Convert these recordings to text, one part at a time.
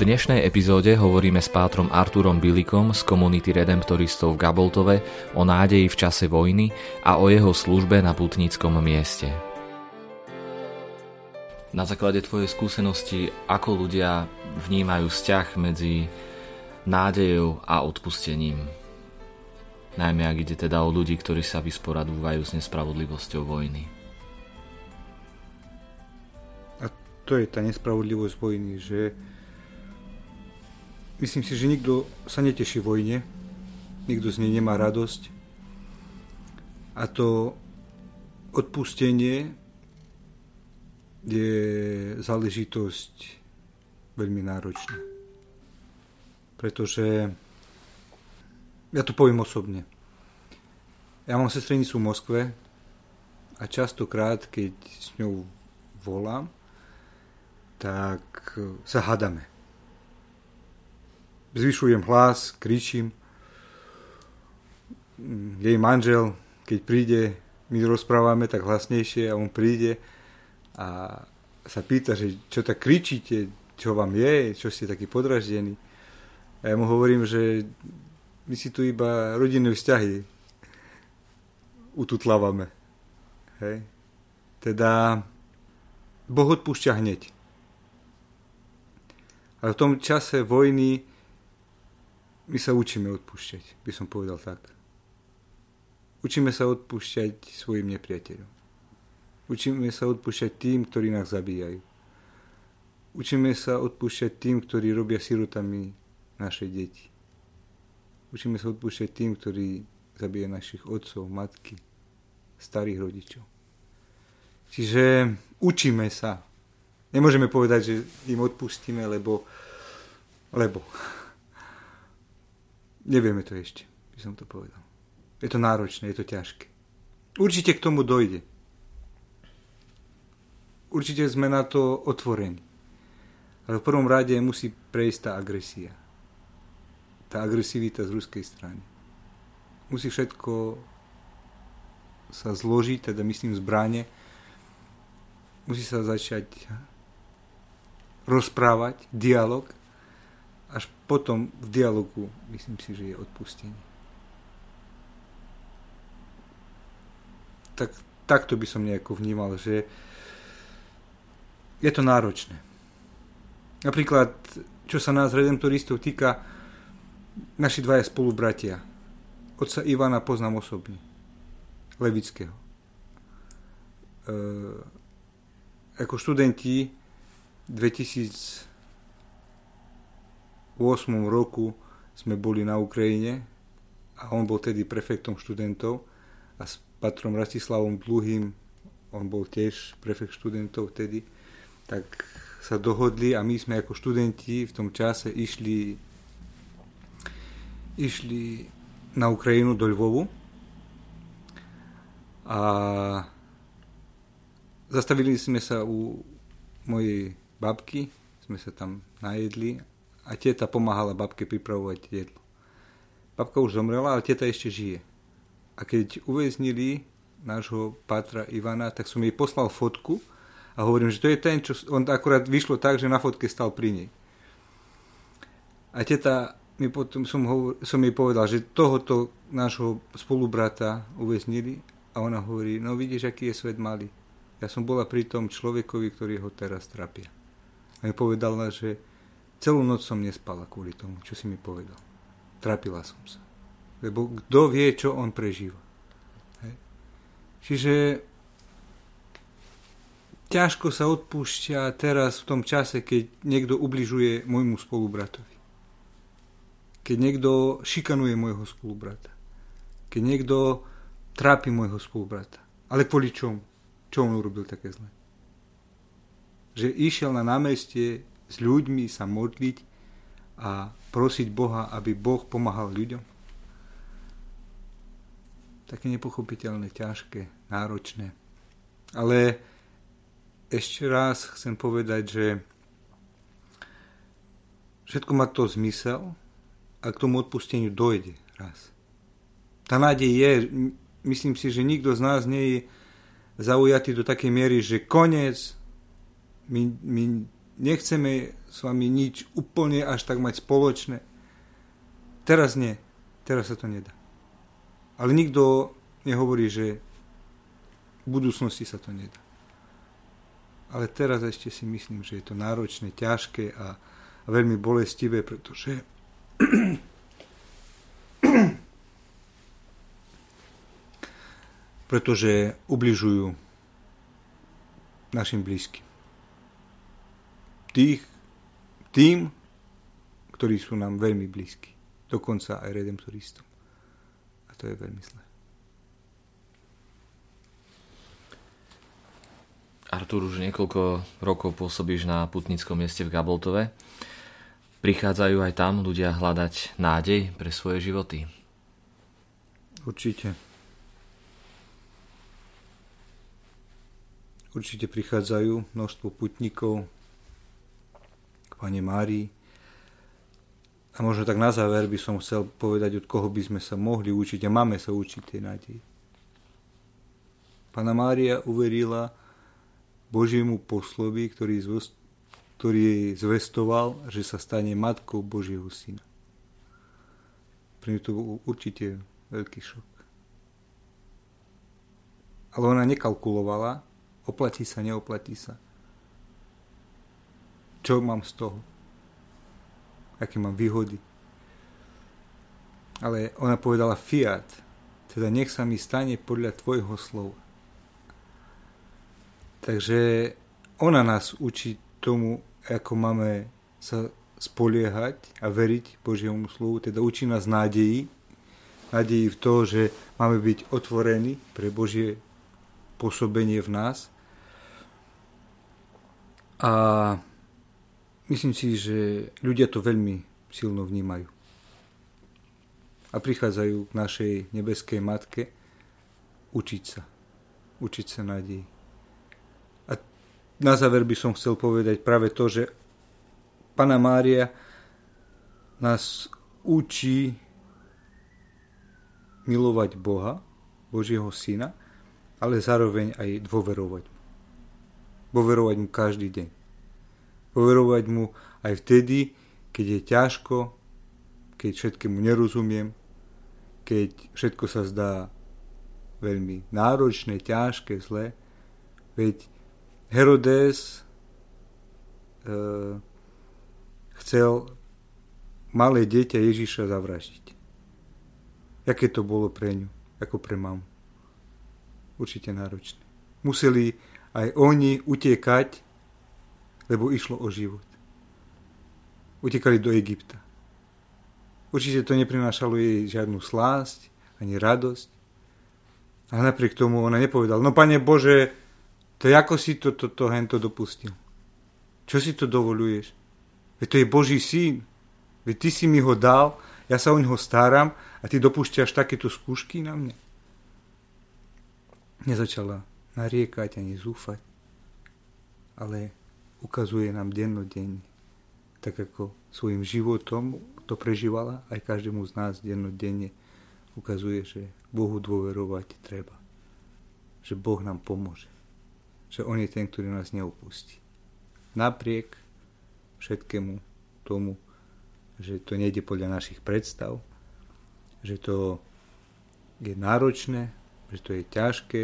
Dnešnej epizóde hovoríme s pátrom Arturom Bilikom z komunity redemptoristov v Gaboltove o nádeji v čase vojny a o jeho službe na putníckom mieste. Na základe tvojej skúsenosti, ako ľudia vnímajú vzťah medzi nádejou a odpustením? Najmä ak ide teda o ľudí, ktorí sa vysporadúvajú s nespravodlivosťou vojny. A to je tá nespravodlivosť vojny, že myslím si, že nikto sa neteší vojne, nikto z nej nemá radosť. A to odpustenie je záležitosť veľmi náročná. Pretože ja to poviem osobne. Ja mám sestrenicu v Moskve a častokrát, keď s ňou volám, tak sa hádame. Zvyšujem hlas, kričím. Jej manžel, keď príde, my rozprávame tak hlasnejšie a on príde a sa pýta, že čo tak kričíte, čo vám je, čo ste takí podraždení. A ja mu hovorím, že my si tu iba rodinné vzťahy ututlávame. Hej. Teda Boh odpúšťa hneď. Ale v tom čase vojny my sa učíme odpúšťať, by som povedal tak. Učíme sa odpúšťať svojim nepriateľom. Učíme sa odpúšťať tým, ktorí nás zabíjajú. Učíme sa odpúšťať tým, ktorí robia sirotami naše deti. Učíme sa odpúšťať tým, ktorí zabíjajú našich otcov, matky, starých rodičov. Čiže učíme sa. Nemôžeme povedať, že im odpustíme, lebo, lebo. Nevieme to ešte, by som to povedal. Je to náročné, je to ťažké. Určite k tomu dojde určite sme na to otvorení. Ale v prvom rade musí prejsť tá agresia. Tá agresivita z ruskej strany. Musí všetko sa zložiť, teda myslím zbranie. Musí sa začať rozprávať, dialog. Až potom v dialogu myslím si, že je odpustenie. Tak, takto by som nejako vnímal, že je to náročné. Napríklad, čo sa nás redemptoristov týka, naši dvaja spolubratia. Otca Ivana poznám osobne. Levického. E, ako študenti v 2008 roku sme boli na Ukrajine a on bol tedy prefektom študentov a s patrom Rastislavom Dluhým on bol tiež prefekt študentov vtedy tak sa dohodli a my sme ako študenti v tom čase išli išli na Ukrajinu do Lvovu a zastavili sme sa u mojej babky, sme sa tam najedli a teta pomáhala babke pripravovať jedlo. Babka už zomrela, ale teta ešte žije. A keď uväznili nášho pátra Ivana, tak som jej poslal fotku, a hovorím, že to je ten, čo on akurát vyšlo tak, že na fotke stal pri nej. A teta mi potom som, hovor, som jej povedal, že tohoto nášho spolubrata uväznili a ona hovorí, no vidíš, aký je svet malý. Ja som bola pri tom človekovi, ktorý ho teraz trapia. A mi povedala, že celú noc som nespala kvôli tomu, čo si mi povedal. Trapila som sa. Lebo kto vie, čo on prežíva. Hej. Čiže ťažko sa odpúšťa teraz v tom čase, keď niekto ubližuje môjmu spolubratovi. Keď niekto šikanuje môjho spolubrata. Keď niekto trápi môjho spolubrata. Ale kvôli čomu? Čo on urobil také zle? Že išiel na námestie s ľuďmi sa modliť a prosiť Boha, aby Boh pomáhal ľuďom. Také nepochopiteľné, ťažké, náročné. Ale ešte raz chcem povedať, že všetko má to zmysel a k tomu odpusteniu dojde raz. Tá nádej je, myslím si, že nikto z nás nie je zaujatý do takej miery, že koniec, my, my nechceme s vami nič úplne až tak mať spoločné. Teraz nie, teraz sa to nedá. Ale nikto nehovorí, že v budúcnosti sa to nedá. Ale teraz ešte si myslím, že je to náročné, ťažké a, veľmi bolestivé, pretože pretože ubližujú našim blízkym. Tých, tým, ktorí sú nám veľmi blízki. Dokonca aj redemptoristom. A to je veľmi zlé. Artur, už niekoľko rokov pôsobíš na putnickom mieste v Gaboltove. Prichádzajú aj tam ľudia hľadať nádej pre svoje životy? Určite. Určite prichádzajú množstvo putníkov Pane Márii. A možno tak na záver by som chcel povedať, od koho by sme sa mohli učiť a máme sa učiť tej nádeji. Pana Mária uverila Božiemu poslovi, ktorý, zvost, ktorý jej zvestoval, že sa stane matkou Božieho syna. Pre to bol určite veľký šok. Ale ona nekalkulovala, oplatí sa, neoplatí sa. Čo mám z toho? Aké mám výhody? Ale ona povedala fiat, teda nech sa mi stane podľa tvojho slova. Takže ona nás učí tomu, ako máme sa spoliehať a veriť Božiemu slovu, teda učí nás nádeji, nádeji v to, že máme byť otvorení pre Božie pôsobenie v nás. A myslím si, že ľudia to veľmi silno vnímajú. A prichádzajú k našej nebeskej matke učiť sa. Učiť sa nádeji na záver by som chcel povedať práve to, že Pana Mária nás učí milovať Boha, Božieho Syna, ale zároveň aj dôverovať mu. Dôverovať mu každý deň. Dôverovať mu aj vtedy, keď je ťažko, keď všetkému nerozumiem, keď všetko sa zdá veľmi náročné, ťažké, zlé. Veď Herodes e, chcel malé dieťa Ježiša zavraždiť. Aké to bolo pre ňu, ako pre mamu? Určite náročné. Museli aj oni utekať, lebo išlo o život. Utekali do Egypta. Určite to neprinášalo jej žiadnu slásť, ani radosť. A napriek tomu ona nepovedala, no pane Bože, to ako si to, to, to hento dopustil. Čo si to dovoluješ? Veď to je Boží syn. Veď ty si mi ho dal, ja sa o neho staram a ty dopúšťaš takéto skúšky na mňa. Nezačala nariekať ani zúfať, ale ukazuje nám dennodenne, tak ako svojim životom to prežívala aj každému z nás dennodenne ukazuje, že Bohu dôverovať treba. Že Boh nám pomôže že On je ten, ktorý nás neopustí. Napriek všetkému tomu, že to nejde podľa našich predstav, že to je náročné, že to je ťažké,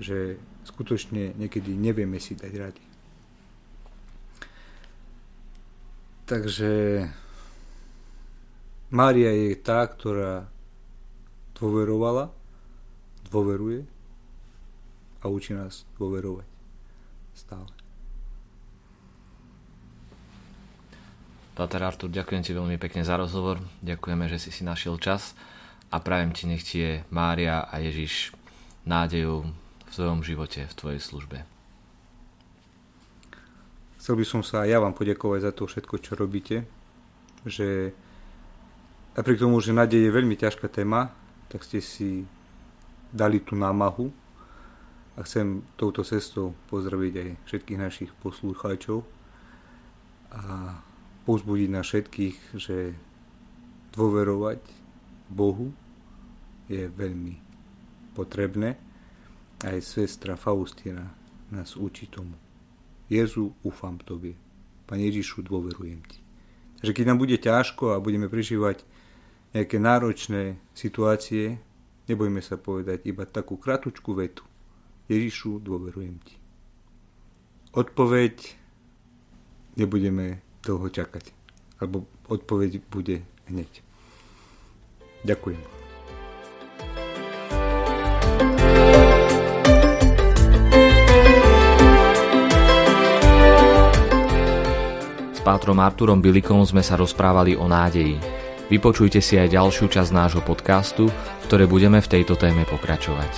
že skutočne niekedy nevieme si dať rady. Takže Mária je tá, ktorá dôverovala, dôveruje a učí nás dôverovať stále. Pater Artur, ďakujem ti veľmi pekne za rozhovor. Ďakujeme, že si si našiel čas a prajem ti, nech ti je Mária a Ježiš nádejou v svojom živote, v tvojej službe. Chcel by som sa aj ja vám poďakovať za to všetko, čo robíte, že napriek tomu, že nádej je veľmi ťažká téma, tak ste si dali tú námahu a chcem touto cestou pozdraviť aj všetkých našich poslúchačov a pozbudiť na všetkých, že dôverovať Bohu je veľmi potrebné. Aj sestra Faustina nás učí tomu. Jezu, ufam Tobie. Pane Ježišu, dôverujem Ti. Takže keď nám bude ťažko a budeme prežívať nejaké náročné situácie, nebojme sa povedať iba takú kratučku vetu. Ježišu, dôverujem Ti. Odpoveď nebudeme dlho čakať. Alebo odpoveď bude hneď. Ďakujem. Pátrom Arturom Bilikom sme sa rozprávali o nádeji. Vypočujte si aj ďalšiu časť nášho podcastu, v ktorej budeme v tejto téme pokračovať.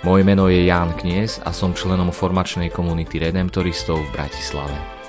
Moje meno je Ján Knies a som členom formačnej komunity Redemptoristov v Bratislave.